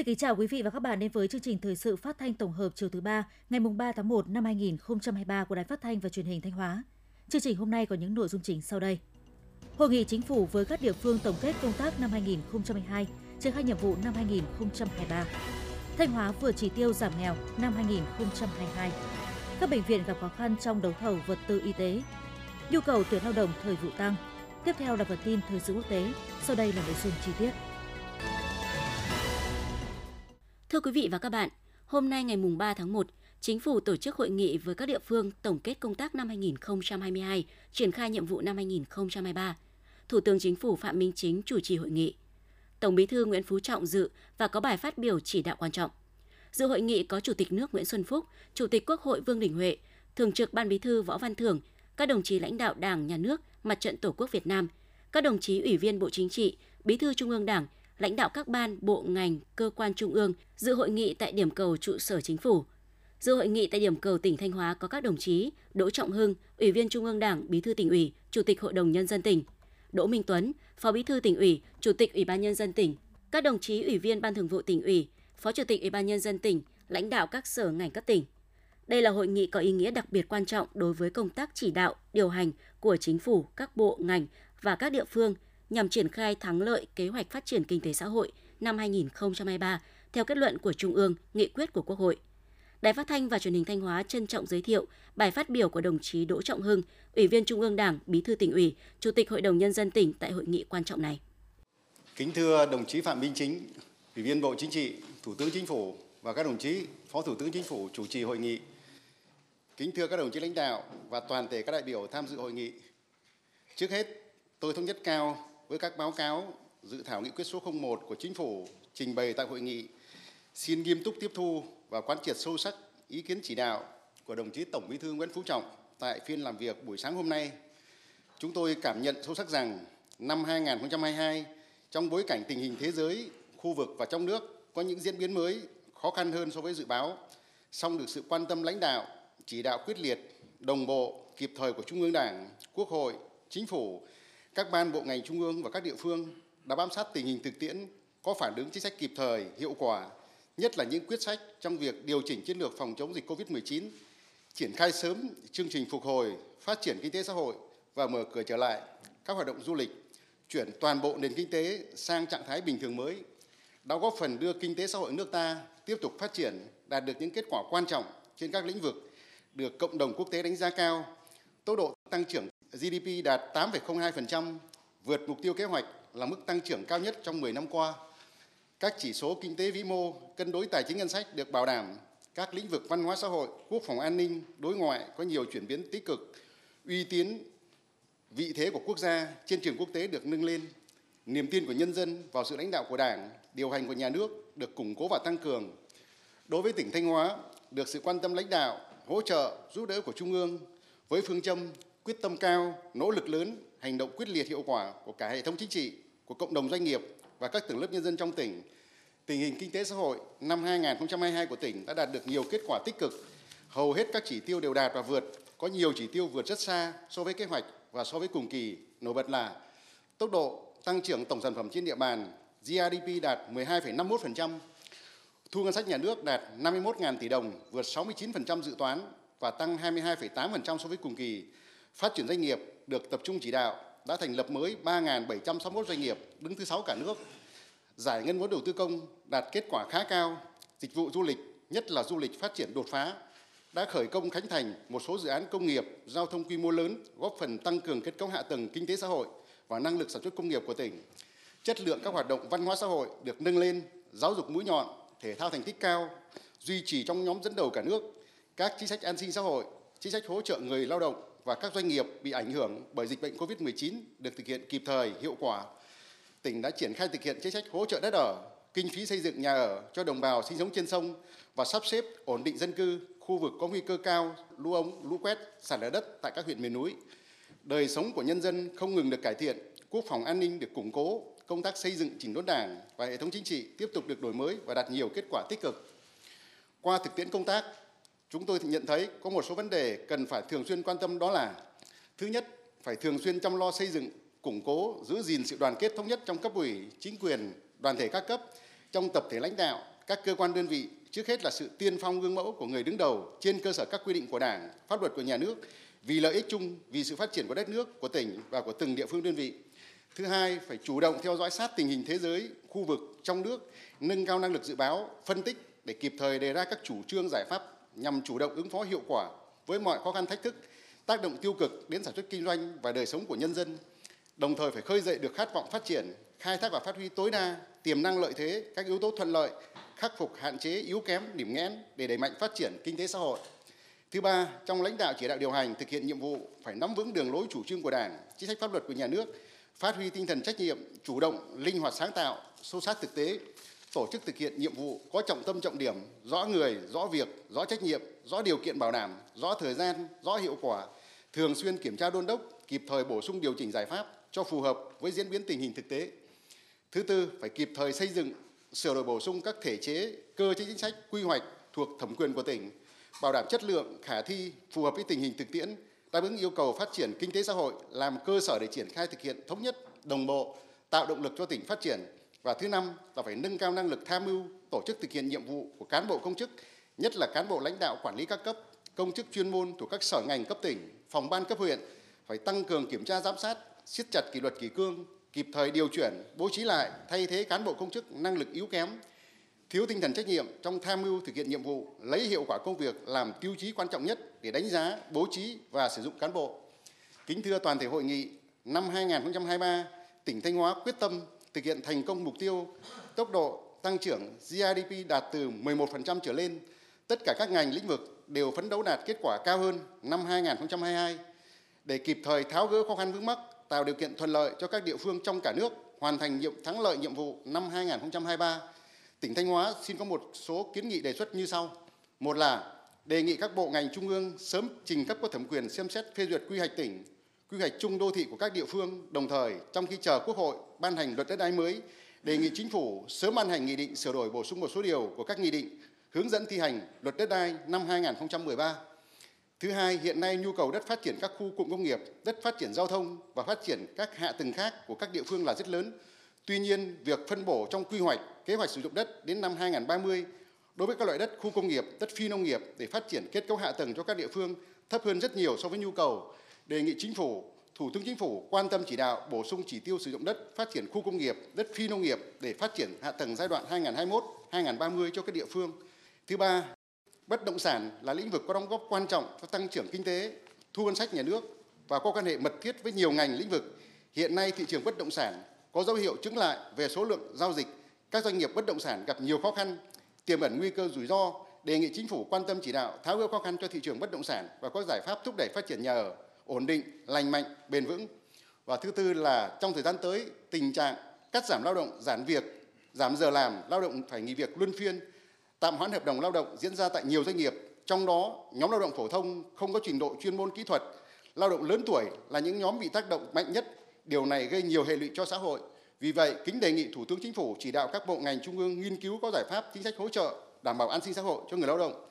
Xin kính chào quý vị và các bạn đến với chương trình thời sự phát thanh tổng hợp chiều thứ ba, ngày mùng 3 tháng 1 năm 2023 của Đài Phát thanh và Truyền hình Thanh Hóa. Chương trình hôm nay có những nội dung chính sau đây. Hội nghị chính phủ với các địa phương tổng kết công tác năm 2022, triển khai nhiệm vụ năm 2023. Thanh Hóa vừa chỉ tiêu giảm nghèo năm 2022. Các bệnh viện gặp khó khăn trong đấu thầu vật tư y tế. Nhu cầu tuyển lao động thời vụ tăng. Tiếp theo là phần tin thời sự quốc tế. Sau đây là nội dung chi tiết. Thưa quý vị và các bạn, hôm nay ngày mùng 3 tháng 1, Chính phủ tổ chức hội nghị với các địa phương tổng kết công tác năm 2022, triển khai nhiệm vụ năm 2023. Thủ tướng Chính phủ Phạm Minh Chính chủ trì hội nghị. Tổng Bí thư Nguyễn Phú Trọng dự và có bài phát biểu chỉ đạo quan trọng. Dự hội nghị có Chủ tịch nước Nguyễn Xuân Phúc, Chủ tịch Quốc hội Vương Đình Huệ, Thường trực Ban Bí thư Võ Văn Thưởng, các đồng chí lãnh đạo Đảng, Nhà nước, Mặt trận Tổ quốc Việt Nam, các đồng chí Ủy viên Bộ Chính trị, Bí thư Trung ương Đảng, lãnh đạo các ban, bộ, ngành, cơ quan trung ương dự hội nghị tại điểm cầu trụ sở chính phủ. Dự hội nghị tại điểm cầu tỉnh Thanh Hóa có các đồng chí Đỗ Trọng Hưng, Ủy viên Trung ương Đảng, Bí thư tỉnh ủy, Chủ tịch Hội đồng Nhân dân tỉnh, Đỗ Minh Tuấn, Phó Bí thư tỉnh ủy, Chủ tịch Ủy ban Nhân dân tỉnh, các đồng chí Ủy viên Ban Thường vụ tỉnh ủy, Phó Chủ tịch Ủy ban Nhân dân tỉnh, lãnh đạo các sở ngành cấp tỉnh. Đây là hội nghị có ý nghĩa đặc biệt quan trọng đối với công tác chỉ đạo, điều hành của chính phủ, các bộ, ngành và các địa phương – nhằm triển khai thắng lợi kế hoạch phát triển kinh tế xã hội năm 2023 theo kết luận của Trung ương, nghị quyết của Quốc hội. Đài Phát thanh và Truyền hình Thanh Hóa trân trọng giới thiệu bài phát biểu của đồng chí Đỗ Trọng Hưng, Ủy viên Trung ương Đảng, Bí thư tỉnh ủy, Chủ tịch Hội đồng nhân dân tỉnh tại hội nghị quan trọng này. Kính thưa đồng chí Phạm Minh Chính, Ủy viên Bộ Chính trị, Thủ tướng Chính phủ và các đồng chí Phó Thủ tướng Chính phủ chủ trì hội nghị. Kính thưa các đồng chí lãnh đạo và toàn thể các đại biểu tham dự hội nghị. Trước hết, tôi thống nhất cao với các báo cáo dự thảo nghị quyết số 01 của Chính phủ trình bày tại hội nghị xin nghiêm túc tiếp thu và quán triệt sâu sắc ý kiến chỉ đạo của đồng chí Tổng Bí thư Nguyễn Phú Trọng tại phiên làm việc buổi sáng hôm nay. Chúng tôi cảm nhận sâu sắc rằng năm 2022 trong bối cảnh tình hình thế giới, khu vực và trong nước có những diễn biến mới khó khăn hơn so với dự báo, song được sự quan tâm lãnh đạo, chỉ đạo quyết liệt, đồng bộ, kịp thời của Trung ương Đảng, Quốc hội, Chính phủ các ban bộ ngành trung ương và các địa phương đã bám sát tình hình thực tiễn, có phản ứng chính sách kịp thời, hiệu quả, nhất là những quyết sách trong việc điều chỉnh chiến lược phòng chống dịch COVID-19, triển khai sớm chương trình phục hồi, phát triển kinh tế xã hội và mở cửa trở lại các hoạt động du lịch, chuyển toàn bộ nền kinh tế sang trạng thái bình thường mới, đã góp phần đưa kinh tế xã hội nước ta tiếp tục phát triển, đạt được những kết quả quan trọng trên các lĩnh vực được cộng đồng quốc tế đánh giá cao, tốc độ tăng trưởng GDP đạt 8,02%, vượt mục tiêu kế hoạch là mức tăng trưởng cao nhất trong 10 năm qua. Các chỉ số kinh tế vĩ mô, cân đối tài chính ngân sách được bảo đảm, các lĩnh vực văn hóa xã hội, quốc phòng an ninh, đối ngoại có nhiều chuyển biến tích cực, uy tín, vị thế của quốc gia trên trường quốc tế được nâng lên, niềm tin của nhân dân vào sự lãnh đạo của Đảng, điều hành của nhà nước được củng cố và tăng cường. Đối với tỉnh Thanh Hóa, được sự quan tâm lãnh đạo, hỗ trợ, giúp đỡ của Trung ương với phương châm quyết tâm cao, nỗ lực lớn, hành động quyết liệt hiệu quả của cả hệ thống chính trị, của cộng đồng doanh nghiệp và các tầng lớp nhân dân trong tỉnh, tình hình kinh tế xã hội năm 2022 của tỉnh đã đạt được nhiều kết quả tích cực. Hầu hết các chỉ tiêu đều đạt và vượt, có nhiều chỉ tiêu vượt rất xa so với kế hoạch và so với cùng kỳ. Nổi bật là tốc độ tăng trưởng tổng sản phẩm trên địa bàn GDP đạt 12,51%, thu ngân sách nhà nước đạt 51.000 tỷ đồng, vượt 69% dự toán và tăng 22,8% so với cùng kỳ. Phát triển doanh nghiệp được tập trung chỉ đạo đã thành lập mới 3.761 doanh nghiệp, đứng thứ sáu cả nước. Giải ngân vốn đầu tư công đạt kết quả khá cao. Dịch vụ du lịch, nhất là du lịch phát triển đột phá, đã khởi công khánh thành một số dự án công nghiệp, giao thông quy mô lớn, góp phần tăng cường kết cấu hạ tầng kinh tế xã hội và năng lực sản xuất công nghiệp của tỉnh. Chất lượng các hoạt động văn hóa xã hội được nâng lên, giáo dục mũi nhọn, thể thao thành tích cao, duy trì trong nhóm dẫn đầu cả nước. Các chính sách an sinh xã hội, chính sách hỗ trợ người lao động và các doanh nghiệp bị ảnh hưởng bởi dịch bệnh COVID-19 được thực hiện kịp thời, hiệu quả. Tỉnh đã triển khai thực hiện chính sách hỗ trợ đất ở, kinh phí xây dựng nhà ở cho đồng bào sinh sống trên sông và sắp xếp ổn định dân cư khu vực có nguy cơ cao lũ ống, lũ quét, sạt lở đất tại các huyện miền núi. Đời sống của nhân dân không ngừng được cải thiện, quốc phòng an ninh được củng cố, công tác xây dựng chỉnh đốn đảng và hệ thống chính trị tiếp tục được đổi mới và đạt nhiều kết quả tích cực. Qua thực tiễn công tác, chúng tôi nhận thấy có một số vấn đề cần phải thường xuyên quan tâm đó là thứ nhất phải thường xuyên chăm lo xây dựng củng cố giữ gìn sự đoàn kết thống nhất trong cấp ủy chính quyền đoàn thể các cấp trong tập thể lãnh đạo các cơ quan đơn vị trước hết là sự tiên phong gương mẫu của người đứng đầu trên cơ sở các quy định của Đảng, pháp luật của nhà nước vì lợi ích chung, vì sự phát triển của đất nước, của tỉnh và của từng địa phương đơn vị. Thứ hai, phải chủ động theo dõi sát tình hình thế giới, khu vực, trong nước, nâng cao năng lực dự báo, phân tích để kịp thời đề ra các chủ trương giải pháp nhằm chủ động ứng phó hiệu quả với mọi khó khăn thách thức, tác động tiêu cực đến sản xuất kinh doanh và đời sống của nhân dân. Đồng thời phải khơi dậy được khát vọng phát triển, khai thác và phát huy tối đa tiềm năng lợi thế, các yếu tố thuận lợi, khắc phục hạn chế yếu kém, điểm nghẽn để đẩy mạnh phát triển kinh tế xã hội. Thứ ba, trong lãnh đạo chỉ đạo điều hành thực hiện nhiệm vụ phải nắm vững đường lối chủ trương của Đảng, chính sách pháp luật của nhà nước, phát huy tinh thần trách nhiệm, chủ động, linh hoạt sáng tạo, sâu sát thực tế, tổ chức thực hiện nhiệm vụ có trọng tâm trọng điểm, rõ người, rõ việc, rõ trách nhiệm, rõ điều kiện bảo đảm, rõ thời gian, rõ hiệu quả, thường xuyên kiểm tra đôn đốc, kịp thời bổ sung điều chỉnh giải pháp cho phù hợp với diễn biến tình hình thực tế. Thứ tư, phải kịp thời xây dựng, sửa đổi bổ sung các thể chế, cơ chế chính sách, quy hoạch thuộc thẩm quyền của tỉnh, bảo đảm chất lượng, khả thi, phù hợp với tình hình thực tiễn, đáp ứng yêu cầu phát triển kinh tế xã hội, làm cơ sở để triển khai thực hiện thống nhất, đồng bộ, tạo động lực cho tỉnh phát triển. Và thứ năm là phải nâng cao năng lực tham mưu, tổ chức thực hiện nhiệm vụ của cán bộ công chức, nhất là cán bộ lãnh đạo quản lý các cấp, công chức chuyên môn thuộc các sở ngành cấp tỉnh, phòng ban cấp huyện, phải tăng cường kiểm tra giám sát, siết chặt kỷ luật kỷ cương, kịp thời điều chuyển, bố trí lại, thay thế cán bộ công chức năng lực yếu kém, thiếu tinh thần trách nhiệm trong tham mưu thực hiện nhiệm vụ, lấy hiệu quả công việc làm tiêu chí quan trọng nhất để đánh giá, bố trí và sử dụng cán bộ. Kính thưa toàn thể hội nghị, năm 2023, tỉnh Thanh Hóa quyết tâm thực hiện thành công mục tiêu tốc độ tăng trưởng GDP đạt từ 11% trở lên. Tất cả các ngành lĩnh vực đều phấn đấu đạt kết quả cao hơn năm 2022 để kịp thời tháo gỡ khó khăn vướng mắc, tạo điều kiện thuận lợi cho các địa phương trong cả nước hoàn thành nhiệm thắng lợi nhiệm vụ năm 2023 tỉnh Thanh Hóa xin có một số kiến nghị đề xuất như sau. Một là đề nghị các bộ ngành trung ương sớm trình cấp có thẩm quyền xem xét phê duyệt quy hoạch tỉnh, quy hoạch chung đô thị của các địa phương, đồng thời trong khi chờ Quốc hội ban hành luật đất đai mới, đề nghị chính phủ sớm ban hành nghị định sửa đổi bổ sung một số điều của các nghị định hướng dẫn thi hành luật đất đai năm 2013. Thứ hai, hiện nay nhu cầu đất phát triển các khu cụm công nghiệp, đất phát triển giao thông và phát triển các hạ tầng khác của các địa phương là rất lớn. Tuy nhiên, việc phân bổ trong quy hoạch kế hoạch sử dụng đất đến năm 2030 đối với các loại đất khu công nghiệp, đất phi nông nghiệp để phát triển kết cấu hạ tầng cho các địa phương thấp hơn rất nhiều so với nhu cầu. Đề nghị chính phủ, Thủ tướng Chính phủ quan tâm chỉ đạo bổ sung chỉ tiêu sử dụng đất phát triển khu công nghiệp, đất phi nông nghiệp để phát triển hạ tầng giai đoạn 2021-2030 cho các địa phương. Thứ ba, bất động sản là lĩnh vực có đóng góp quan trọng cho tăng trưởng kinh tế, thu ngân sách nhà nước và có quan hệ mật thiết với nhiều ngành lĩnh vực. Hiện nay thị trường bất động sản có dấu hiệu chứng lại về số lượng giao dịch các doanh nghiệp bất động sản gặp nhiều khó khăn, tiềm ẩn nguy cơ rủi ro, đề nghị chính phủ quan tâm chỉ đạo tháo gỡ khó khăn cho thị trường bất động sản và có giải pháp thúc đẩy phát triển nhà ở ổn định, lành mạnh, bền vững. Và thứ tư là trong thời gian tới, tình trạng cắt giảm lao động, giảm việc, giảm giờ làm, lao động phải nghỉ việc luân phiên, tạm hoãn hợp đồng lao động diễn ra tại nhiều doanh nghiệp, trong đó nhóm lao động phổ thông không có trình độ chuyên môn kỹ thuật, lao động lớn tuổi là những nhóm bị tác động mạnh nhất. Điều này gây nhiều hệ lụy cho xã hội vì vậy, kính đề nghị Thủ tướng Chính phủ chỉ đạo các bộ ngành trung ương nghiên cứu có giải pháp chính sách hỗ trợ đảm bảo an sinh xã hội cho người lao động.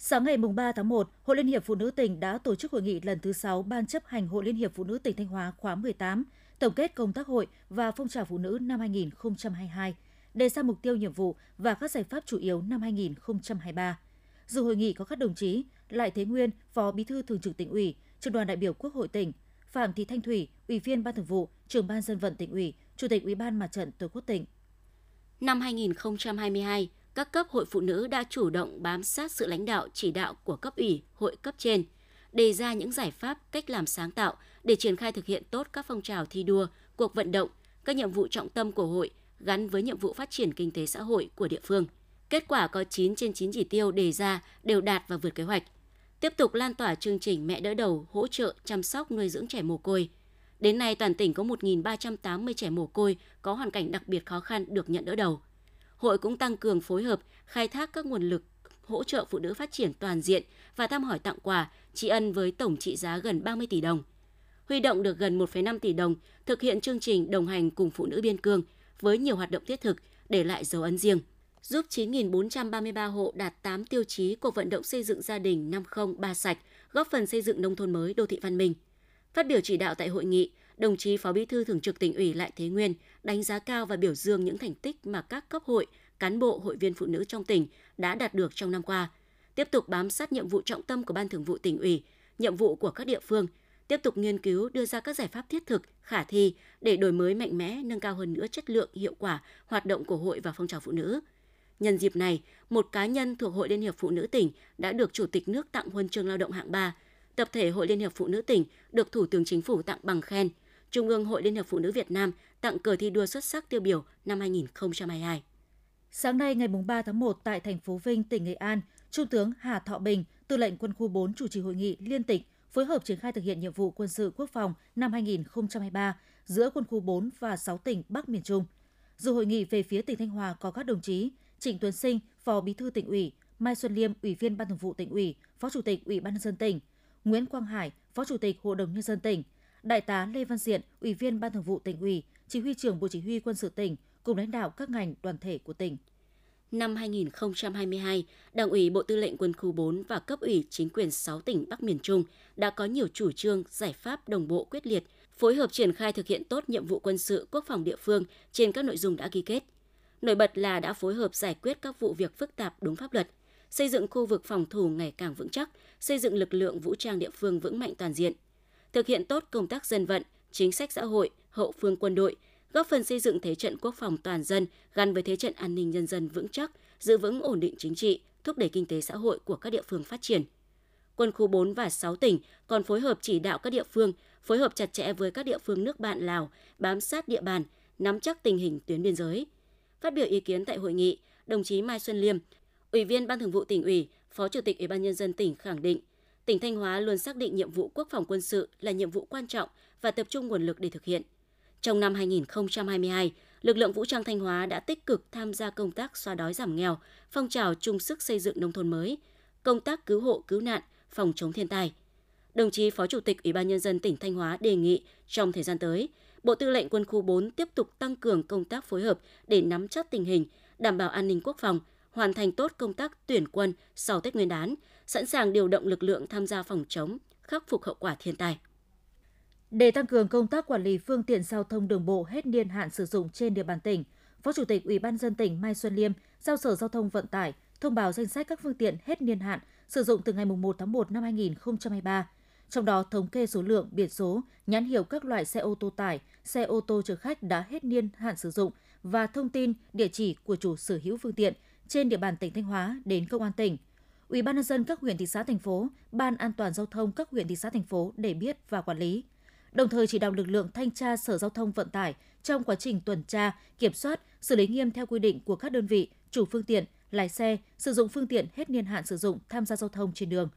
Sáng ngày 3 tháng 1, Hội Liên hiệp Phụ nữ tỉnh đã tổ chức hội nghị lần thứ 6 Ban chấp hành Hội Liên hiệp Phụ nữ tỉnh Thanh Hóa khóa 18, tổng kết công tác hội và phong trào phụ nữ năm 2022, đề ra mục tiêu nhiệm vụ và các giải pháp chủ yếu năm 2023. Dự hội nghị có các đồng chí Lại Thế Nguyên, Phó Bí thư Thường trực tỉnh ủy, Trưởng đoàn đại biểu Quốc hội tỉnh, Phạm Thị Thanh Thủy, Ủy viên Ban Thường vụ, Trưởng ban dân vận tỉnh ủy, Chủ tịch Ủy ban Mặt trận Tổ quốc tỉnh. Năm 2022, các cấp hội phụ nữ đã chủ động bám sát sự lãnh đạo chỉ đạo của cấp ủy, hội cấp trên, đề ra những giải pháp, cách làm sáng tạo để triển khai thực hiện tốt các phong trào thi đua, cuộc vận động, các nhiệm vụ trọng tâm của hội gắn với nhiệm vụ phát triển kinh tế xã hội của địa phương. Kết quả có 9 trên 9 chỉ tiêu đề ra đều đạt và vượt kế hoạch. Tiếp tục lan tỏa chương trình mẹ đỡ đầu hỗ trợ chăm sóc nuôi dưỡng trẻ mồ côi, Đến nay, toàn tỉnh có 1.380 trẻ mồ côi có hoàn cảnh đặc biệt khó khăn được nhận đỡ đầu. Hội cũng tăng cường phối hợp, khai thác các nguồn lực hỗ trợ phụ nữ phát triển toàn diện và thăm hỏi tặng quà, tri ân với tổng trị giá gần 30 tỷ đồng. Huy động được gần 1,5 tỷ đồng thực hiện chương trình đồng hành cùng phụ nữ biên cương với nhiều hoạt động thiết thực để lại dấu ấn riêng giúp 9.433 hộ đạt 8 tiêu chí của vận động xây dựng gia đình 503 sạch, góp phần xây dựng nông thôn mới đô thị văn minh. Phát biểu chỉ đạo tại hội nghị, đồng chí Phó Bí thư Thường trực tỉnh ủy Lại Thế Nguyên đánh giá cao và biểu dương những thành tích mà các cấp hội, cán bộ, hội viên phụ nữ trong tỉnh đã đạt được trong năm qua, tiếp tục bám sát nhiệm vụ trọng tâm của Ban Thường vụ tỉnh ủy, nhiệm vụ của các địa phương, tiếp tục nghiên cứu đưa ra các giải pháp thiết thực, khả thi để đổi mới mạnh mẽ, nâng cao hơn nữa chất lượng, hiệu quả hoạt động của hội và phong trào phụ nữ. Nhân dịp này, một cá nhân thuộc Hội Liên hiệp Phụ nữ tỉnh đã được Chủ tịch nước tặng huân chương lao động hạng 3, tập thể Hội Liên hiệp Phụ nữ tỉnh được Thủ tướng Chính phủ tặng bằng khen, Trung ương Hội Liên hiệp Phụ nữ Việt Nam tặng cờ thi đua xuất sắc tiêu biểu năm 2022. Sáng nay ngày 3 tháng 1 tại thành phố Vinh, tỉnh Nghệ An, Trung tướng Hà Thọ Bình, Tư lệnh Quân khu 4 chủ trì hội nghị liên tịch phối hợp triển khai thực hiện nhiệm vụ quân sự quốc phòng năm 2023 giữa quân khu 4 và 6 tỉnh Bắc miền Trung. Dự hội nghị về phía tỉnh Thanh Hóa có các đồng chí Trịnh Tuấn Sinh, Phó Bí thư tỉnh ủy, Mai Xuân Liêm, Ủy viên Ban Thường vụ tỉnh ủy, Phó Chủ tịch Ủy ban nhân dân tỉnh, Nguyễn Quang Hải, Phó Chủ tịch Hội đồng nhân dân tỉnh, Đại tá Lê Văn Diện, Ủy viên Ban Thường vụ tỉnh ủy, Chỉ huy trưởng Bộ Chỉ huy Quân sự tỉnh cùng lãnh đạo các ngành đoàn thể của tỉnh. Năm 2022, Đảng ủy Bộ Tư lệnh Quân khu 4 và cấp ủy chính quyền 6 tỉnh Bắc miền Trung đã có nhiều chủ trương, giải pháp đồng bộ quyết liệt, phối hợp triển khai thực hiện tốt nhiệm vụ quân sự quốc phòng địa phương trên các nội dung đã ghi kết. Nổi bật là đã phối hợp giải quyết các vụ việc phức tạp đúng pháp luật, xây dựng khu vực phòng thủ ngày càng vững chắc, xây dựng lực lượng vũ trang địa phương vững mạnh toàn diện, thực hiện tốt công tác dân vận, chính sách xã hội, hậu phương quân đội, góp phần xây dựng thế trận quốc phòng toàn dân gắn với thế trận an ninh nhân dân vững chắc, giữ vững ổn định chính trị, thúc đẩy kinh tế xã hội của các địa phương phát triển. Quân khu 4 và 6 tỉnh còn phối hợp chỉ đạo các địa phương, phối hợp chặt chẽ với các địa phương nước bạn Lào, bám sát địa bàn, nắm chắc tình hình tuyến biên giới. Phát biểu ý kiến tại hội nghị, đồng chí Mai Xuân Liêm, Ủy viên Ban Thường vụ tỉnh ủy, Phó Chủ tịch Ủy ban nhân dân tỉnh khẳng định, tỉnh Thanh Hóa luôn xác định nhiệm vụ quốc phòng quân sự là nhiệm vụ quan trọng và tập trung nguồn lực để thực hiện. Trong năm 2022, lực lượng vũ trang Thanh Hóa đã tích cực tham gia công tác xóa đói giảm nghèo, phong trào chung sức xây dựng nông thôn mới, công tác cứu hộ cứu nạn, phòng chống thiên tai. Đồng chí Phó Chủ tịch Ủy ban nhân dân tỉnh Thanh Hóa đề nghị trong thời gian tới, Bộ Tư lệnh Quân khu 4 tiếp tục tăng cường công tác phối hợp để nắm chắc tình hình, đảm bảo an ninh quốc phòng, hoàn thành tốt công tác tuyển quân sau Tết Nguyên đán, sẵn sàng điều động lực lượng tham gia phòng chống, khắc phục hậu quả thiên tai. Để tăng cường công tác quản lý phương tiện giao thông đường bộ hết niên hạn sử dụng trên địa bàn tỉnh, Phó Chủ tịch Ủy ban dân tỉnh Mai Xuân Liêm giao Sở Giao thông Vận tải thông báo danh sách các phương tiện hết niên hạn sử dụng từ ngày 1 tháng 1 năm 2023. Trong đó thống kê số lượng, biển số, nhãn hiệu các loại xe ô tô tải, xe ô tô chở khách đã hết niên hạn sử dụng và thông tin địa chỉ của chủ sở hữu phương tiện trên địa bàn tỉnh Thanh Hóa đến công an tỉnh. Ủy ban nhân dân các huyện thị xã thành phố, Ban an toàn giao thông các huyện thị xã thành phố để biết và quản lý đồng thời chỉ đạo lực lượng thanh tra Sở Giao thông Vận tải trong quá trình tuần tra, kiểm soát, xử lý nghiêm theo quy định của các đơn vị, chủ phương tiện, lái xe, sử dụng phương tiện hết niên hạn sử dụng tham gia giao thông trên đường.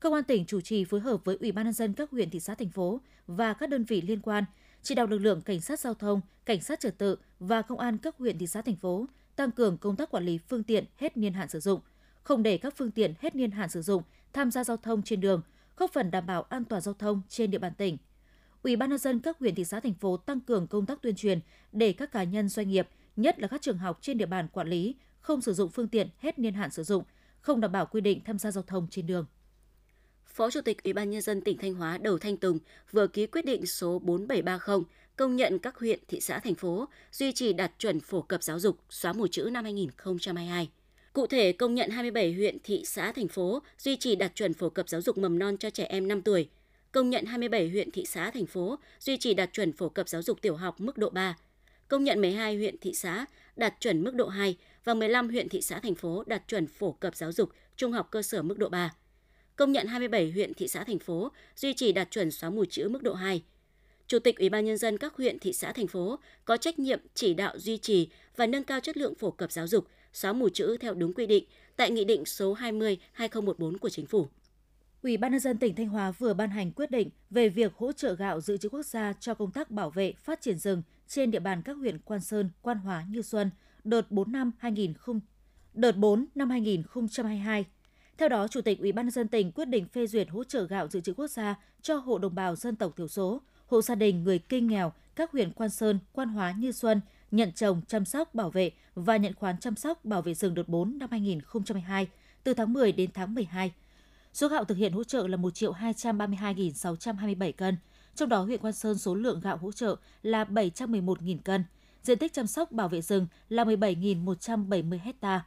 Công an tỉnh chủ trì phối hợp với Ủy ban nhân dân các huyện thị xã thành phố và các đơn vị liên quan chỉ đạo lực lượng cảnh sát giao thông, cảnh sát trật tự và công an các huyện thị xã thành phố tăng cường công tác quản lý phương tiện hết niên hạn sử dụng, không để các phương tiện hết niên hạn sử dụng tham gia giao thông trên đường, góp phần đảm bảo an toàn giao thông trên địa bàn tỉnh. Ủy ban nhân dân các huyện thị xã thành phố tăng cường công tác tuyên truyền để các cá nhân doanh nghiệp, nhất là các trường học trên địa bàn quản lý không sử dụng phương tiện hết niên hạn sử dụng, không đảm bảo quy định tham gia giao thông trên đường. Phó Chủ tịch Ủy ban nhân dân tỉnh Thanh Hóa Đầu Thanh Tùng vừa ký quyết định số 4730 công nhận các huyện, thị xã, thành phố duy trì đạt chuẩn phổ cập giáo dục xóa mù chữ năm 2022. Cụ thể, công nhận 27 huyện, thị xã, thành phố duy trì đạt chuẩn phổ cập giáo dục mầm non cho trẻ em 5 tuổi, công nhận 27 huyện, thị xã, thành phố duy trì đạt chuẩn phổ cập giáo dục tiểu học mức độ 3, công nhận 12 huyện, thị xã đạt chuẩn mức độ 2 và 15 huyện, thị xã, thành phố đạt chuẩn phổ cập giáo dục trung học cơ sở mức độ 3. Công nhận 27 huyện, thị xã, thành phố duy trì đạt chuẩn xóa mù chữ mức độ 2. Chủ tịch Ủy ban nhân dân các huyện, thị xã, thành phố có trách nhiệm chỉ đạo duy trì và nâng cao chất lượng phổ cập giáo dục, xóa mù chữ theo đúng quy định tại Nghị định số 20/2014 của Chính phủ. Ủy ban nhân dân tỉnh Thanh Hóa vừa ban hành quyết định về việc hỗ trợ gạo dự trữ quốc gia cho công tác bảo vệ phát triển rừng trên địa bàn các huyện Quan Sơn, Quan Hóa, Như Xuân đợt 4 năm 2000 đợt 4 năm 2022. Theo đó, Chủ tịch Ủy ban nhân dân tỉnh quyết định phê duyệt hỗ trợ gạo dự trữ quốc gia cho hộ đồng bào dân tộc thiểu số, hộ gia đình người kinh nghèo các huyện Quan Sơn, Quan Hóa, Như Xuân nhận trồng, chăm sóc, bảo vệ và nhận khoán chăm sóc bảo vệ rừng đợt 4 năm 2022 từ tháng 10 đến tháng 12 Số gạo thực hiện hỗ trợ là 1 triệu 232.627 cân, trong đó huyện Quan Sơn số lượng gạo hỗ trợ là 711.000 cân. diện tích chăm sóc bảo vệ rừng là 17.170 ha.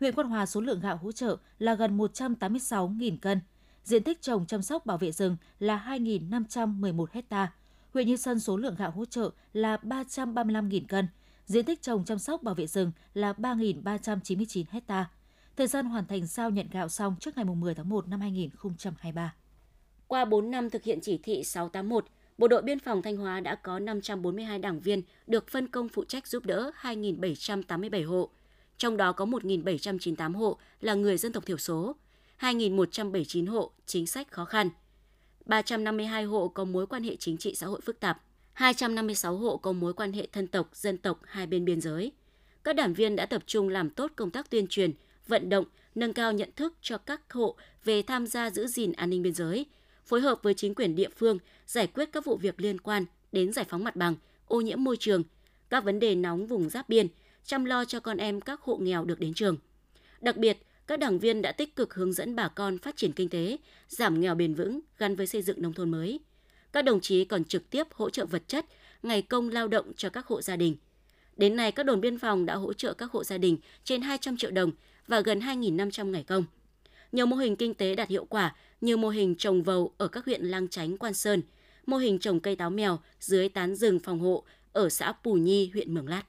Huyện Quan Hòa số lượng gạo hỗ trợ là gần 186.000 cân. Diện tích trồng chăm sóc bảo vệ rừng là 2.511 ha. Huyện Như Sơn số lượng gạo hỗ trợ là 335.000 cân. Diện tích trồng chăm sóc bảo vệ rừng là 3.399 ha. Thời gian hoàn thành sao nhận gạo xong trước ngày 10 tháng 1 năm 2023. Qua 4 năm thực hiện chỉ thị 681, Bộ đội Biên phòng Thanh Hóa đã có 542 đảng viên được phân công phụ trách giúp đỡ 2.787 hộ, trong đó có 1.798 hộ là người dân tộc thiểu số, 2.179 hộ chính sách khó khăn, 352 hộ có mối quan hệ chính trị xã hội phức tạp, 256 hộ có mối quan hệ thân tộc, dân tộc hai bên biên giới. Các đảng viên đã tập trung làm tốt công tác tuyên truyền, vận động, nâng cao nhận thức cho các hộ về tham gia giữ gìn an ninh biên giới, phối hợp với chính quyền địa phương giải quyết các vụ việc liên quan đến giải phóng mặt bằng, ô nhiễm môi trường, các vấn đề nóng vùng giáp biên, chăm lo cho con em các hộ nghèo được đến trường. Đặc biệt, các đảng viên đã tích cực hướng dẫn bà con phát triển kinh tế, giảm nghèo bền vững gắn với xây dựng nông thôn mới. Các đồng chí còn trực tiếp hỗ trợ vật chất, ngày công lao động cho các hộ gia đình. Đến nay, các đồn biên phòng đã hỗ trợ các hộ gia đình trên 200 triệu đồng và gần 2.500 ngày công. Nhiều mô hình kinh tế đạt hiệu quả như mô hình trồng vầu ở các huyện Lang Chánh, Quan Sơn, mô hình trồng cây táo mèo dưới tán rừng phòng hộ ở xã Pù Nhi, huyện Mường Lát.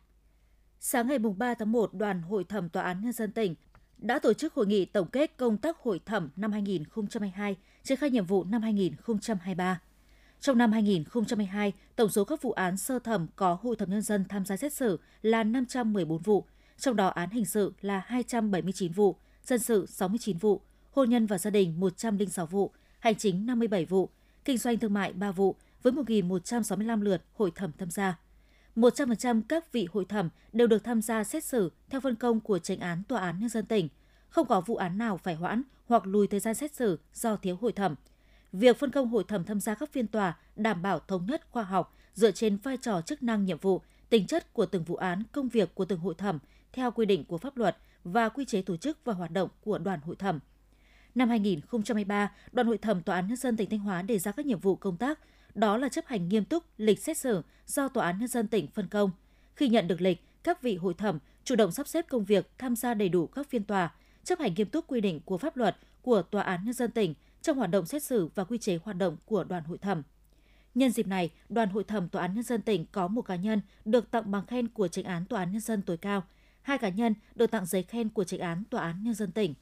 Sáng ngày 3 tháng 1, đoàn hội thẩm Tòa án Nhân dân tỉnh đã tổ chức hội nghị tổng kết công tác hội thẩm năm 2022, triển khai nhiệm vụ năm 2023. Trong năm 2022, tổng số các vụ án sơ thẩm có hội thẩm nhân dân tham gia xét xử là 514 vụ, trong đó án hình sự là 279 vụ, dân sự 69 vụ, hôn nhân và gia đình 106 vụ, hành chính 57 vụ, kinh doanh thương mại 3 vụ với 1.165 lượt hội thẩm tham gia. 100% các vị hội thẩm đều được tham gia xét xử theo phân công của tranh án Tòa án Nhân dân tỉnh, không có vụ án nào phải hoãn hoặc lùi thời gian xét xử do thiếu hội thẩm. Việc phân công hội thẩm tham gia các phiên tòa đảm bảo thống nhất khoa học dựa trên vai trò chức năng nhiệm vụ, tính chất của từng vụ án, công việc của từng hội thẩm theo quy định của pháp luật và quy chế tổ chức và hoạt động của đoàn hội thẩm. Năm 2023, Đoàn hội thẩm Tòa án Nhân dân tỉnh Thanh Hóa đề ra các nhiệm vụ công tác, đó là chấp hành nghiêm túc lịch xét xử do Tòa án Nhân dân tỉnh phân công. Khi nhận được lịch, các vị hội thẩm chủ động sắp xếp công việc tham gia đầy đủ các phiên tòa, chấp hành nghiêm túc quy định của pháp luật của Tòa án Nhân dân tỉnh trong hoạt động xét xử và quy chế hoạt động của đoàn hội thẩm. Nhân dịp này, đoàn hội thẩm Tòa án Nhân dân tỉnh có một cá nhân được tặng bằng khen của tránh án Tòa án Nhân dân tối cao, hai cá nhân được tặng giấy khen của tránh án Tòa án Nhân dân tỉnh.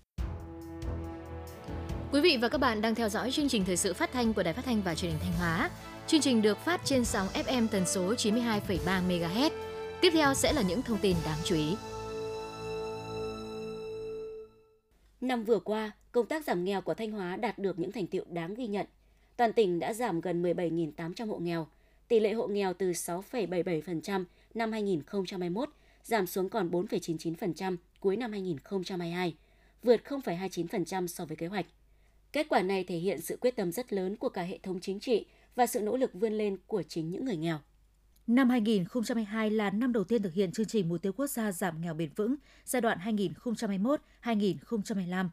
Quý vị và các bạn đang theo dõi chương trình thời sự phát thanh của Đài Phát thanh và Truyền hình Thanh Hóa. Chương trình được phát trên sóng FM tần số 92,3 MHz. Tiếp theo sẽ là những thông tin đáng chú ý. Năm vừa qua, công tác giảm nghèo của Thanh Hóa đạt được những thành tiệu đáng ghi nhận. Toàn tỉnh đã giảm gần 17.800 hộ nghèo. Tỷ lệ hộ nghèo từ 6,77% năm 2021 giảm xuống còn 4,99% cuối năm 2022, vượt 0,29% so với kế hoạch. Kết quả này thể hiện sự quyết tâm rất lớn của cả hệ thống chính trị và sự nỗ lực vươn lên của chính những người nghèo. Năm 2022 là năm đầu tiên thực hiện chương trình mục tiêu quốc gia giảm nghèo bền vững giai đoạn 2021-2025.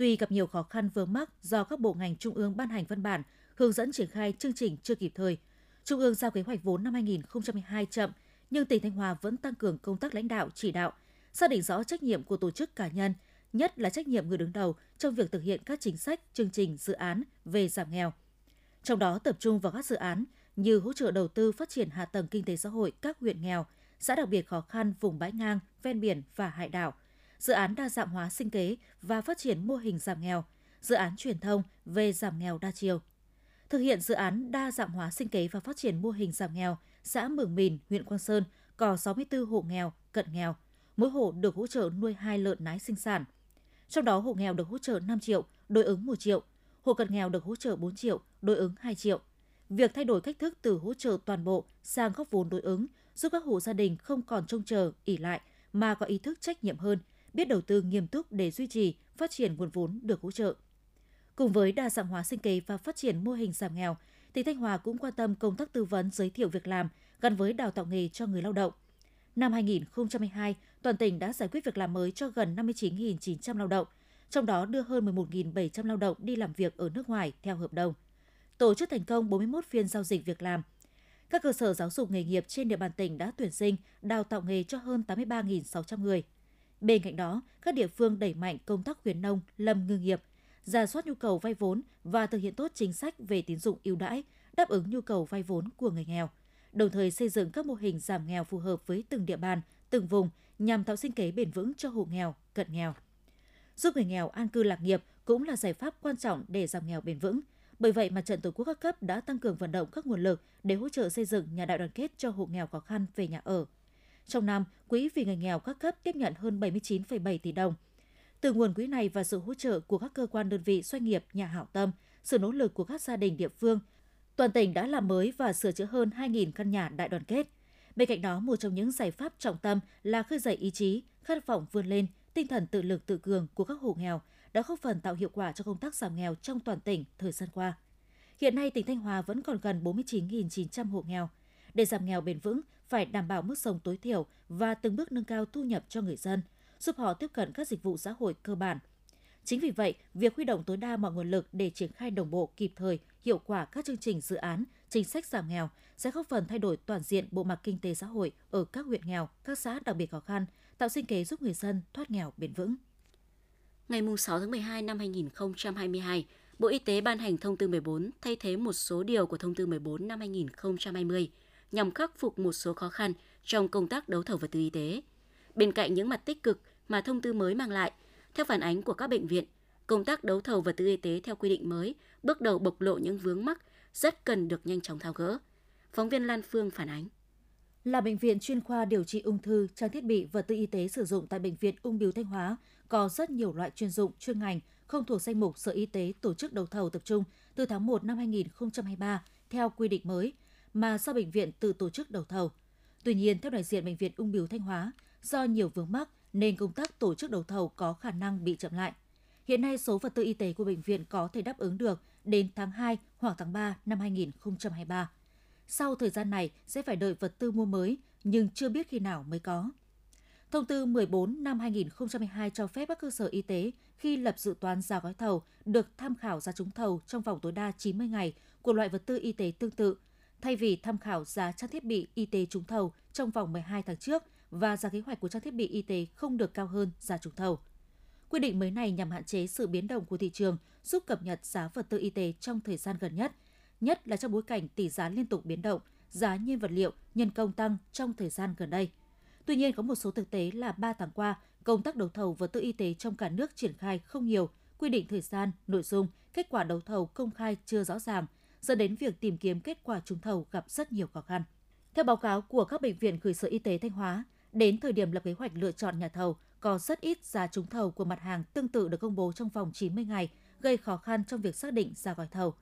Tuy gặp nhiều khó khăn vướng mắc do các bộ ngành trung ương ban hành văn bản hướng dẫn triển khai chương trình chưa kịp thời, Trung ương giao kế hoạch vốn năm 2022 chậm, nhưng tỉnh Thanh Hóa vẫn tăng cường công tác lãnh đạo, chỉ đạo, xác định rõ trách nhiệm của tổ chức cá nhân, nhất là trách nhiệm người đứng đầu trong việc thực hiện các chính sách, chương trình, dự án về giảm nghèo. Trong đó tập trung vào các dự án như hỗ trợ đầu tư phát triển hạ tầng kinh tế xã hội các huyện nghèo, xã đặc biệt khó khăn vùng bãi ngang, ven biển và hải đảo, dự án đa dạng hóa sinh kế và phát triển mô hình giảm nghèo, dự án truyền thông về giảm nghèo đa chiều. Thực hiện dự án đa dạng hóa sinh kế và phát triển mô hình giảm nghèo, xã Mường Mìn, huyện Quang Sơn có 64 hộ nghèo, cận nghèo, mỗi hộ được hỗ trợ nuôi hai lợn nái sinh sản. Trong đó hộ nghèo được hỗ trợ 5 triệu, đối ứng 1 triệu, hộ cận nghèo được hỗ trợ 4 triệu, đối ứng 2 triệu. Việc thay đổi cách thức từ hỗ trợ toàn bộ sang góp vốn đối ứng giúp các hộ gia đình không còn trông chờ, ỉ lại mà có ý thức trách nhiệm hơn, biết đầu tư nghiêm túc để duy trì, phát triển nguồn vốn được hỗ trợ. Cùng với đa dạng hóa sinh kế và phát triển mô hình giảm nghèo, tỉnh Thanh Hóa cũng quan tâm công tác tư vấn giới thiệu việc làm gắn với đào tạo nghề cho người lao động. Năm 2022, toàn tỉnh đã giải quyết việc làm mới cho gần 59.900 lao động, trong đó đưa hơn 11.700 lao động đi làm việc ở nước ngoài theo hợp đồng. Tổ chức thành công 41 phiên giao dịch việc làm. Các cơ sở giáo dục nghề nghiệp trên địa bàn tỉnh đã tuyển sinh, đào tạo nghề cho hơn 83.600 người. Bên cạnh đó, các địa phương đẩy mạnh công tác khuyến nông, lâm ngư nghiệp, ra soát nhu cầu vay vốn và thực hiện tốt chính sách về tín dụng ưu đãi, đáp ứng nhu cầu vay vốn của người nghèo, đồng thời xây dựng các mô hình giảm nghèo phù hợp với từng địa bàn, từng vùng nhằm tạo sinh kế bền vững cho hộ nghèo, cận nghèo. Giúp người nghèo an cư lạc nghiệp cũng là giải pháp quan trọng để giảm nghèo bền vững. Bởi vậy, Mặt trận Tổ quốc các cấp đã tăng cường vận động các nguồn lực để hỗ trợ xây dựng nhà đại đoàn kết cho hộ nghèo khó khăn về nhà ở. Trong năm, Quỹ vì người nghèo các cấp tiếp nhận hơn 79,7 tỷ đồng. Từ nguồn quỹ này và sự hỗ trợ của các cơ quan đơn vị doanh nghiệp, nhà hảo tâm, sự nỗ lực của các gia đình địa phương, toàn tỉnh đã làm mới và sửa chữa hơn 2.000 căn nhà đại đoàn kết. Bên cạnh đó, một trong những giải pháp trọng tâm là khơi dậy ý chí, khát vọng vươn lên, tinh thần tự lực tự cường của các hộ nghèo đã góp phần tạo hiệu quả cho công tác giảm nghèo trong toàn tỉnh thời gian qua. Hiện nay, tỉnh Thanh Hóa vẫn còn gần 49.900 hộ nghèo. Để giảm nghèo bền vững, phải đảm bảo mức sống tối thiểu và từng bước nâng cao thu nhập cho người dân, giúp họ tiếp cận các dịch vụ xã hội cơ bản. Chính vì vậy, việc huy động tối đa mọi nguồn lực để triển khai đồng bộ kịp thời, hiệu quả các chương trình dự án, chính sách giảm nghèo sẽ góp phần thay đổi toàn diện bộ mặt kinh tế xã hội ở các huyện nghèo, các xã đặc biệt khó khăn, tạo sinh kế giúp người dân thoát nghèo bền vững. Ngày 6 tháng 12 năm 2022, Bộ Y tế ban hành thông tư 14 thay thế một số điều của thông tư 14 năm 2020 nhằm khắc phục một số khó khăn trong công tác đấu thầu vật tư y tế. Bên cạnh những mặt tích cực mà thông tư mới mang lại, theo phản ánh của các bệnh viện, công tác đấu thầu vật tư y tế theo quy định mới bước đầu bộc lộ những vướng mắc rất cần được nhanh chóng tháo gỡ. Phóng viên Lan Phương phản ánh. Là bệnh viện chuyên khoa điều trị ung thư, trang thiết bị vật tư y tế sử dụng tại bệnh viện Ung Biếu Thanh Hóa có rất nhiều loại chuyên dụng, chuyên ngành không thuộc danh mục Sở Y tế tổ chức đấu thầu tập trung từ tháng 1 năm 2023 theo quy định mới mà do bệnh viện tự tổ chức đấu thầu. Tuy nhiên, theo đại diện bệnh viện Ung Biếu Thanh Hóa, do nhiều vướng mắc nên công tác tổ chức đấu thầu có khả năng bị chậm lại. Hiện nay số vật tư y tế của bệnh viện có thể đáp ứng được đến tháng 2 hoặc tháng 3 năm 2023. Sau thời gian này sẽ phải đợi vật tư mua mới nhưng chưa biết khi nào mới có. Thông tư 14 năm 2022 cho phép các cơ sở y tế khi lập dự toán giá gói thầu được tham khảo giá trúng thầu trong vòng tối đa 90 ngày của loại vật tư y tế tương tự, thay vì tham khảo giá trang thiết bị y tế trúng thầu trong vòng 12 tháng trước và giá kế hoạch của trang thiết bị y tế không được cao hơn giá trúng thầu. Quy định mới này nhằm hạn chế sự biến động của thị trường, giúp cập nhật giá vật tư y tế trong thời gian gần nhất, nhất là trong bối cảnh tỷ giá liên tục biến động, giá nhiên vật liệu, nhân công tăng trong thời gian gần đây. Tuy nhiên, có một số thực tế là 3 tháng qua, công tác đấu thầu vật tư y tế trong cả nước triển khai không nhiều, quy định thời gian, nội dung, kết quả đấu thầu công khai chưa rõ ràng, dẫn đến việc tìm kiếm kết quả trúng thầu gặp rất nhiều khó khăn. Theo báo cáo của các bệnh viện gửi Sở Y tế Thanh Hóa, đến thời điểm lập kế hoạch lựa chọn nhà thầu, có rất ít giá trúng thầu của mặt hàng tương tự được công bố trong vòng 90 ngày, gây khó khăn trong việc xác định giá gói thầu.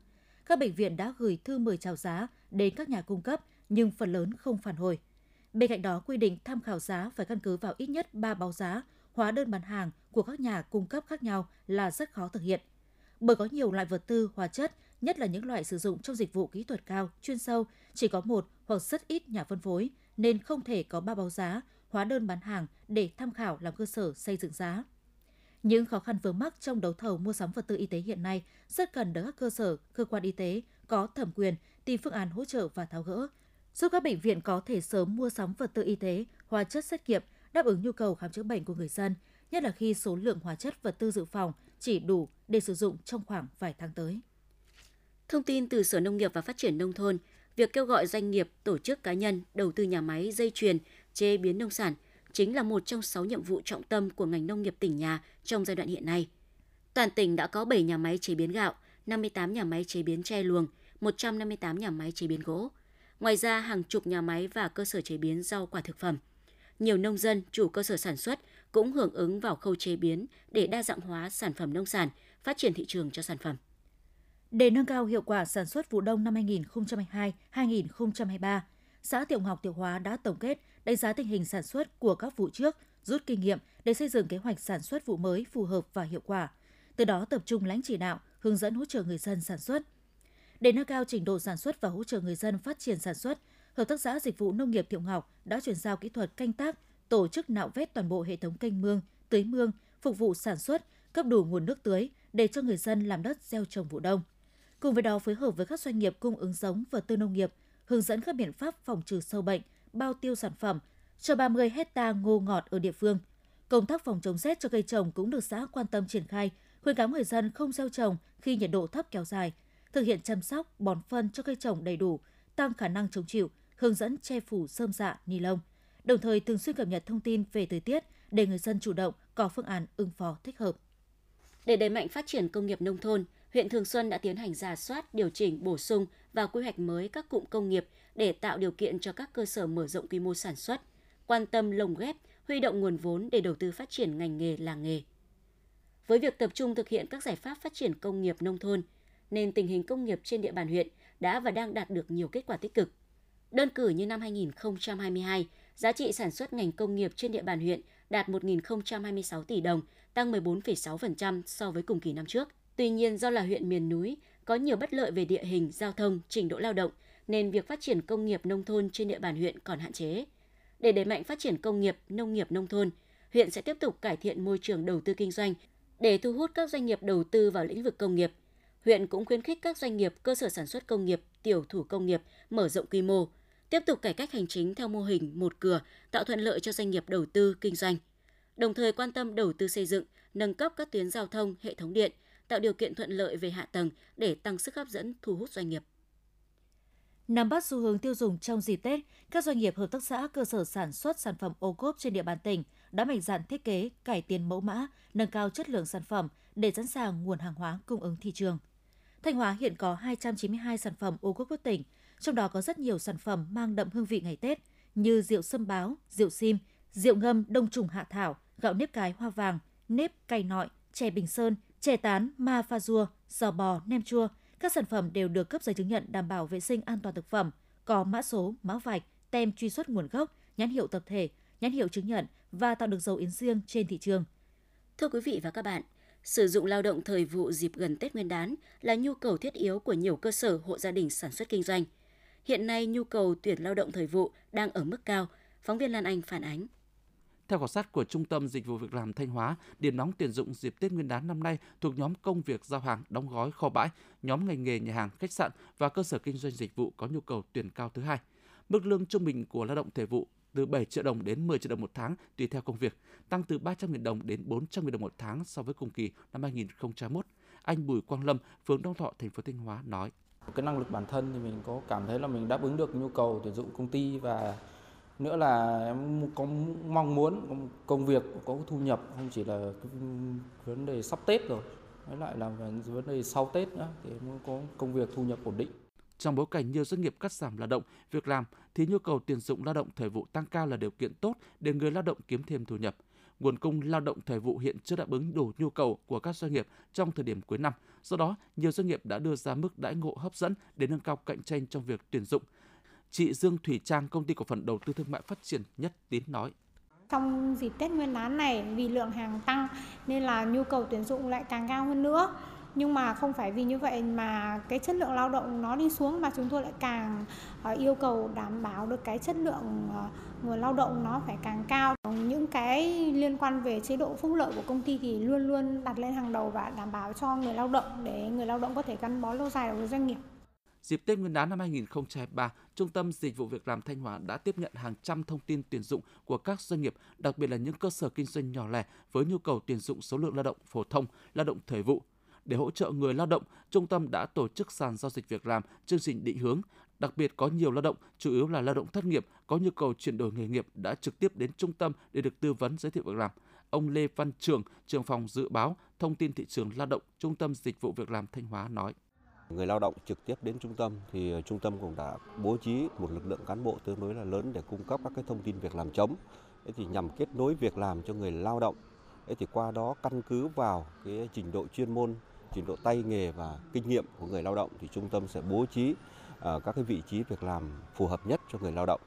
Các bệnh viện đã gửi thư mời chào giá đến các nhà cung cấp nhưng phần lớn không phản hồi. Bên cạnh đó, quy định tham khảo giá phải căn cứ vào ít nhất 3 báo giá, hóa đơn bán hàng của các nhà cung cấp khác nhau là rất khó thực hiện. Bởi có nhiều loại vật tư, hóa chất, nhất là những loại sử dụng trong dịch vụ kỹ thuật cao, chuyên sâu, chỉ có một hoặc rất ít nhà phân phối, nên không thể có ba báo giá, hóa đơn bán hàng để tham khảo làm cơ sở xây dựng giá. Những khó khăn vướng mắc trong đấu thầu mua sắm vật tư y tế hiện nay rất cần được các cơ sở, cơ quan y tế có thẩm quyền tìm phương án hỗ trợ và tháo gỡ, giúp các bệnh viện có thể sớm mua sắm vật tư y tế, hóa chất xét nghiệm, đáp ứng nhu cầu khám chữa bệnh của người dân, nhất là khi số lượng hóa chất vật tư dự phòng chỉ đủ để sử dụng trong khoảng vài tháng tới. Thông tin từ Sở Nông nghiệp và Phát triển Nông thôn, việc kêu gọi doanh nghiệp, tổ chức cá nhân đầu tư nhà máy dây chuyền, chế biến nông sản chính là một trong 6 nhiệm vụ trọng tâm của ngành nông nghiệp tỉnh nhà trong giai đoạn hiện nay. Toàn tỉnh đã có 7 nhà máy chế biến gạo, 58 nhà máy chế biến tre luồng, 158 nhà máy chế biến gỗ. Ngoài ra, hàng chục nhà máy và cơ sở chế biến rau quả thực phẩm. Nhiều nông dân, chủ cơ sở sản xuất cũng hưởng ứng vào khâu chế biến để đa dạng hóa sản phẩm nông sản, phát triển thị trường cho sản phẩm. Để nâng cao hiệu quả sản xuất vụ đông năm 2022-2023, xã Tiểu Ngọc Tiểu Hóa đã tổng kết đánh giá tình hình sản xuất của các vụ trước, rút kinh nghiệm để xây dựng kế hoạch sản xuất vụ mới phù hợp và hiệu quả. Từ đó tập trung lãnh chỉ đạo, hướng dẫn hỗ trợ người dân sản xuất. Để nâng cao trình độ sản xuất và hỗ trợ người dân phát triển sản xuất, Hợp tác xã Dịch vụ Nông nghiệp Tiểu Ngọc đã chuyển giao kỹ thuật canh tác, tổ chức nạo vét toàn bộ hệ thống canh mương, tưới mương, phục vụ sản xuất, cấp đủ nguồn nước tưới để cho người dân làm đất gieo trồng vụ đông. Cùng với đó phối hợp với các doanh nghiệp cung ứng giống và tư nông nghiệp, hướng dẫn các biện pháp phòng trừ sâu bệnh, bao tiêu sản phẩm cho 30 hecta ngô ngọt ở địa phương. Công tác phòng chống rét cho cây trồng cũng được xã quan tâm triển khai, khuyến cáo người dân không gieo trồng khi nhiệt độ thấp kéo dài, thực hiện chăm sóc, bón phân cho cây trồng đầy đủ, tăng khả năng chống chịu, hướng dẫn che phủ sơm dạ, ni lông. Đồng thời thường xuyên cập nhật thông tin về thời tiết để người dân chủ động có phương án ứng phó thích hợp. Để đẩy mạnh phát triển công nghiệp nông thôn, huyện Thường Xuân đã tiến hành giả soát, điều chỉnh, bổ sung và quy hoạch mới các cụm công nghiệp để tạo điều kiện cho các cơ sở mở rộng quy mô sản xuất, quan tâm lồng ghép, huy động nguồn vốn để đầu tư phát triển ngành nghề làng nghề. Với việc tập trung thực hiện các giải pháp phát triển công nghiệp nông thôn, nên tình hình công nghiệp trên địa bàn huyện đã và đang đạt được nhiều kết quả tích cực. Đơn cử như năm 2022, giá trị sản xuất ngành công nghiệp trên địa bàn huyện đạt 1.026 tỷ đồng, tăng 14,6% so với cùng kỳ năm trước. Tuy nhiên do là huyện miền núi, có nhiều bất lợi về địa hình, giao thông, trình độ lao động, nên việc phát triển công nghiệp nông thôn trên địa bàn huyện còn hạn chế. Để đẩy mạnh phát triển công nghiệp, nông nghiệp nông thôn, huyện sẽ tiếp tục cải thiện môi trường đầu tư kinh doanh để thu hút các doanh nghiệp đầu tư vào lĩnh vực công nghiệp. Huyện cũng khuyến khích các doanh nghiệp, cơ sở sản xuất công nghiệp, tiểu thủ công nghiệp mở rộng quy mô, tiếp tục cải cách hành chính theo mô hình một cửa, tạo thuận lợi cho doanh nghiệp đầu tư kinh doanh. Đồng thời quan tâm đầu tư xây dựng, nâng cấp các tuyến giao thông, hệ thống điện, tạo điều kiện thuận lợi về hạ tầng để tăng sức hấp dẫn thu hút doanh nghiệp. Nắm bắt xu hướng tiêu dùng trong dịp Tết, các doanh nghiệp hợp tác xã cơ sở sản xuất sản phẩm ô cốp trên địa bàn tỉnh đã mạnh dạn thiết kế, cải tiến mẫu mã, nâng cao chất lượng sản phẩm để sẵn sàng nguồn hàng hóa cung ứng thị trường. Thanh Hóa hiện có 292 sản phẩm ô cốp của tỉnh, trong đó có rất nhiều sản phẩm mang đậm hương vị ngày Tết như rượu sâm báo, rượu sim, rượu ngâm đông trùng hạ thảo, gạo nếp cái hoa vàng, nếp cay nọi, chè bình sơn, chè tán, ma pha rua, giò bò, nem chua. Các sản phẩm đều được cấp giấy chứng nhận đảm bảo vệ sinh an toàn thực phẩm, có mã số, mã vạch, tem truy xuất nguồn gốc, nhãn hiệu tập thể, nhãn hiệu chứng nhận và tạo được dấu ấn riêng trên thị trường. Thưa quý vị và các bạn, sử dụng lao động thời vụ dịp gần Tết Nguyên đán là nhu cầu thiết yếu của nhiều cơ sở hộ gia đình sản xuất kinh doanh. Hiện nay nhu cầu tuyển lao động thời vụ đang ở mức cao, phóng viên Lan Anh phản ánh. Theo khảo sát của Trung tâm Dịch vụ Việc làm Thanh Hóa, điểm nóng tuyển dụng dịp Tết Nguyên đán năm nay thuộc nhóm công việc giao hàng, đóng gói, kho bãi, nhóm ngành nghề nhà hàng, khách sạn và cơ sở kinh doanh dịch vụ có nhu cầu tuyển cao thứ hai. Mức lương trung bình của lao động thể vụ từ 7 triệu đồng đến 10 triệu đồng một tháng tùy theo công việc, tăng từ 300.000 đồng đến 400.000 đồng một tháng so với cùng kỳ năm 2021. Anh Bùi Quang Lâm, phường Đông Thọ, thành phố Thanh Hóa nói: Cái năng lực bản thân thì mình có cảm thấy là mình đáp ứng được nhu cầu tuyển dụng công ty và nữa là em có mong muốn công việc có thu nhập không chỉ là vấn đề sắp Tết rồi, với lại là vấn đề sau Tết nữa thì em có công việc thu nhập ổn định. Trong bối cảnh nhiều doanh nghiệp cắt giảm lao động, việc làm thì nhu cầu tuyển dụng lao động thời vụ tăng cao là điều kiện tốt để người lao động kiếm thêm thu nhập. Nguồn cung lao động thời vụ hiện chưa đáp ứng đủ nhu cầu của các doanh nghiệp trong thời điểm cuối năm. Do đó, nhiều doanh nghiệp đã đưa ra mức đãi ngộ hấp dẫn để nâng cao cạnh tranh trong việc tuyển dụng. Chị Dương Thủy Trang, công ty cổ phần đầu tư thương mại phát triển Nhất Tín nói. Trong dịp Tết Nguyên đán này vì lượng hàng tăng nên là nhu cầu tuyển dụng lại càng cao hơn nữa. Nhưng mà không phải vì như vậy mà cái chất lượng lao động nó đi xuống mà chúng tôi lại càng ờ, yêu cầu đảm bảo được cái chất lượng ờ, nguồn lao động nó phải càng cao. Những cái liên quan về chế độ phúc lợi của công ty thì luôn luôn đặt lên hàng đầu và đảm bảo cho người lao động để người lao động có thể gắn bó lâu dài với doanh nghiệp. Dịp Tết Nguyên đán năm 2023, Trung tâm Dịch vụ Việc làm Thanh Hóa đã tiếp nhận hàng trăm thông tin tuyển dụng của các doanh nghiệp, đặc biệt là những cơ sở kinh doanh nhỏ lẻ với nhu cầu tuyển dụng số lượng lao động phổ thông, lao động thời vụ. Để hỗ trợ người lao động, trung tâm đã tổ chức sàn giao dịch việc làm, chương trình định hướng. Đặc biệt có nhiều lao động, chủ yếu là lao động thất nghiệp, có nhu cầu chuyển đổi nghề nghiệp đã trực tiếp đến trung tâm để được tư vấn giới thiệu việc làm. Ông Lê Văn Trường, trưởng phòng dự báo, thông tin thị trường lao động, Trung tâm Dịch vụ Việc làm Thanh Hóa nói. Người lao động trực tiếp đến trung tâm thì ờ, trung tâm cũng đã bố trí một lực lượng cán bộ tương đối là lớn để cung cấp các cái thông tin việc làm chống. Thế thì nhằm kết nối việc làm cho người lao động. Thế thì qua đó căn cứ vào cái trình độ chuyên môn trình độ tay nghề và kinh nghiệm của người lao động thì trung tâm sẽ bố trí ờ, các cái vị trí việc làm phù hợp nhất cho người lao động.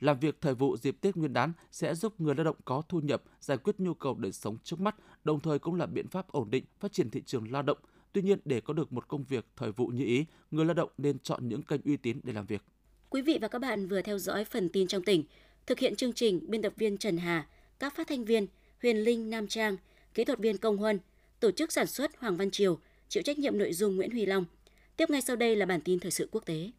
Làm việc thời vụ dịp Tết Nguyên đán sẽ giúp người lao động có thu nhập, giải quyết nhu cầu đời sống trước mắt, đồng thời cũng là biện pháp ổn định phát triển thị trường lao động. Tuy nhiên, để có được một công việc thời vụ như ý, người lao động nên chọn những kênh uy tín để làm việc. Quý vị và các bạn vừa theo dõi phần tin trong tỉnh. Thực hiện chương trình biên tập viên Trần Hà, các phát thanh viên Huyền Linh Nam Trang, kỹ thuật viên Công Huân, tổ chức sản xuất Hoàng Văn Triều, chịu trách nhiệm nội dung Nguyễn Huy Long. Tiếp ngay sau đây là bản tin thời sự quốc tế.